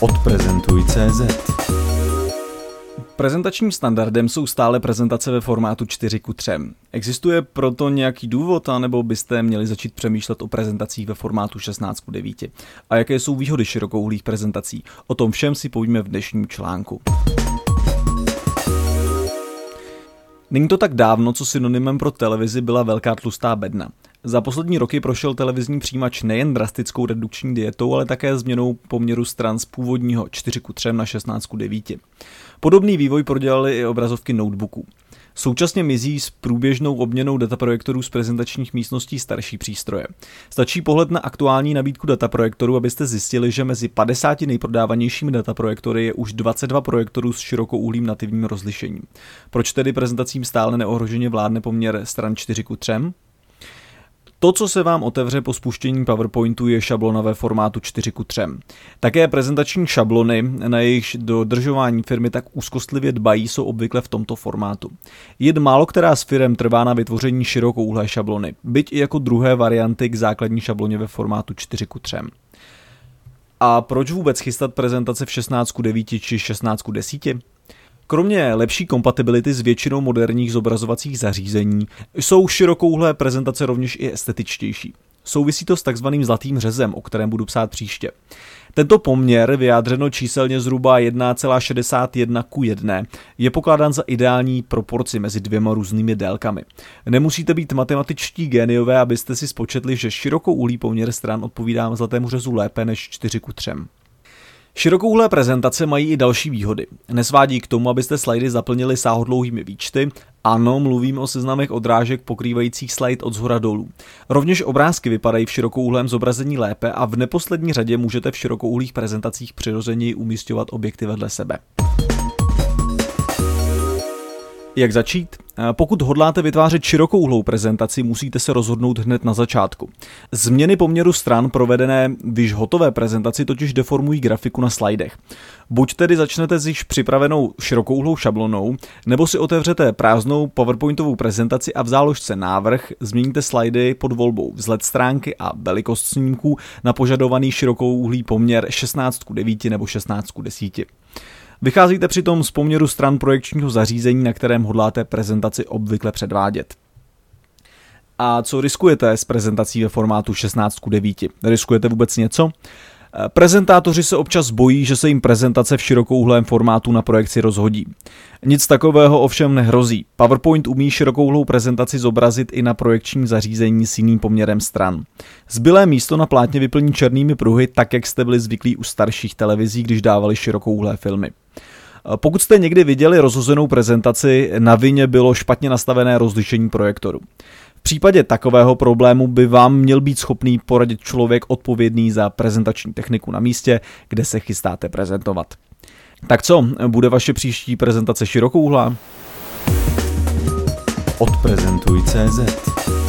Odprezentuj.cz Prezentačním standardem jsou stále prezentace ve formátu 4 k 3. Existuje proto nějaký důvod, anebo byste měli začít přemýšlet o prezentacích ve formátu 16 k 9? A jaké jsou výhody širokouhlých prezentací? O tom všem si povíme v dnešním článku. Není to tak dávno, co synonymem pro televizi byla velká tlustá bedna. Za poslední roky prošel televizní přijímač nejen drastickou redukční dietou, ale také změnou poměru stran z původního 4 k 3 na 16 k 9. Podobný vývoj prodělaly i obrazovky notebooků. Současně mizí s průběžnou obměnou dataprojektorů z prezentačních místností starší přístroje. Stačí pohled na aktuální nabídku dataprojektorů, abyste zjistili, že mezi 50 nejprodávanějšími dataprojektory je už 22 projektorů s širokouhlým nativním rozlišením. Proč tedy prezentacím stále neohroženě vládne poměr stran 4 k 3? To, co se vám otevře po spuštění PowerPointu, je šablona ve formátu 4 k 3. Také prezentační šablony, na jejich dodržování firmy tak úzkostlivě dbají, jsou obvykle v tomto formátu. Jen málo která z firm trvá na vytvoření širokouhlé šablony, byť i jako druhé varianty k základní šabloně ve formátu 4 k 3. A proč vůbec chystat prezentace v 16 k 9 či 16 k 10? Kromě lepší kompatibility s většinou moderních zobrazovacích zařízení jsou širokouhlé prezentace rovněž i estetičtější. Souvisí to s takzvaným zlatým řezem, o kterém budu psát příště. Tento poměr, vyjádřeno číselně zhruba 1,61 ku 1, je pokládán za ideální proporci mezi dvěma různými délkami. Nemusíte být matematičtí géniové, abyste si spočetli, že širokouhlý poměr stran odpovídá zlatému řezu lépe než 4 ku 3. Širokouhlé prezentace mají i další výhody. Nesvádí k tomu, abyste slajdy zaplnili sáhodlouhými výčty. Ano, mluvím o seznamech odrážek pokrývajících slide od zhora dolů. Rovněž obrázky vypadají v širokouhlém zobrazení lépe a v neposlední řadě můžete v širokouhlých prezentacích přirozeněji umístěvat objekty vedle sebe. Jak začít? Eh, pokud hodláte vytvářet širokouhlou prezentaci, musíte se rozhodnout hned na začátku. Změny poměru stran provedené v již hotové prezentaci totiž deformují grafiku na slidech. Buď tedy začnete s již připravenou širokouhlou šablonou, nebo si otevřete prázdnou PowerPointovou prezentaci a v záložce návrh změníte slidy pod volbou vzhled stránky a velikost snímků na požadovaný širokouhlý poměr 16 k 9 nebo 16 k 10. Vycházíte přitom z poměru stran projekčního zařízení, na kterém hodláte prezentaci obvykle předvádět. A co riskujete s prezentací ve formátu 16 k 9? Riskujete vůbec něco? Prezentátoři se občas bojí, že se jim prezentace v širokouhlém formátu na projekci rozhodí. Nic takového ovšem nehrozí. PowerPoint umí širokouhlou prezentaci zobrazit i na projekčním zařízení s jiným poměrem stran. Zbylé místo na plátně vyplní černými pruhy, tak jak jste byli zvyklí u starších televizí, když dávali širokouhlé filmy. Pokud jste někdy viděli rozhozenou prezentaci, na vině bylo špatně nastavené rozlišení projektoru. V případě takového problému by vám měl být schopný poradit člověk odpovědný za prezentační techniku na místě, kde se chystáte prezentovat. Tak co, bude vaše příští prezentace širokouhlá? Odprezentuj.cz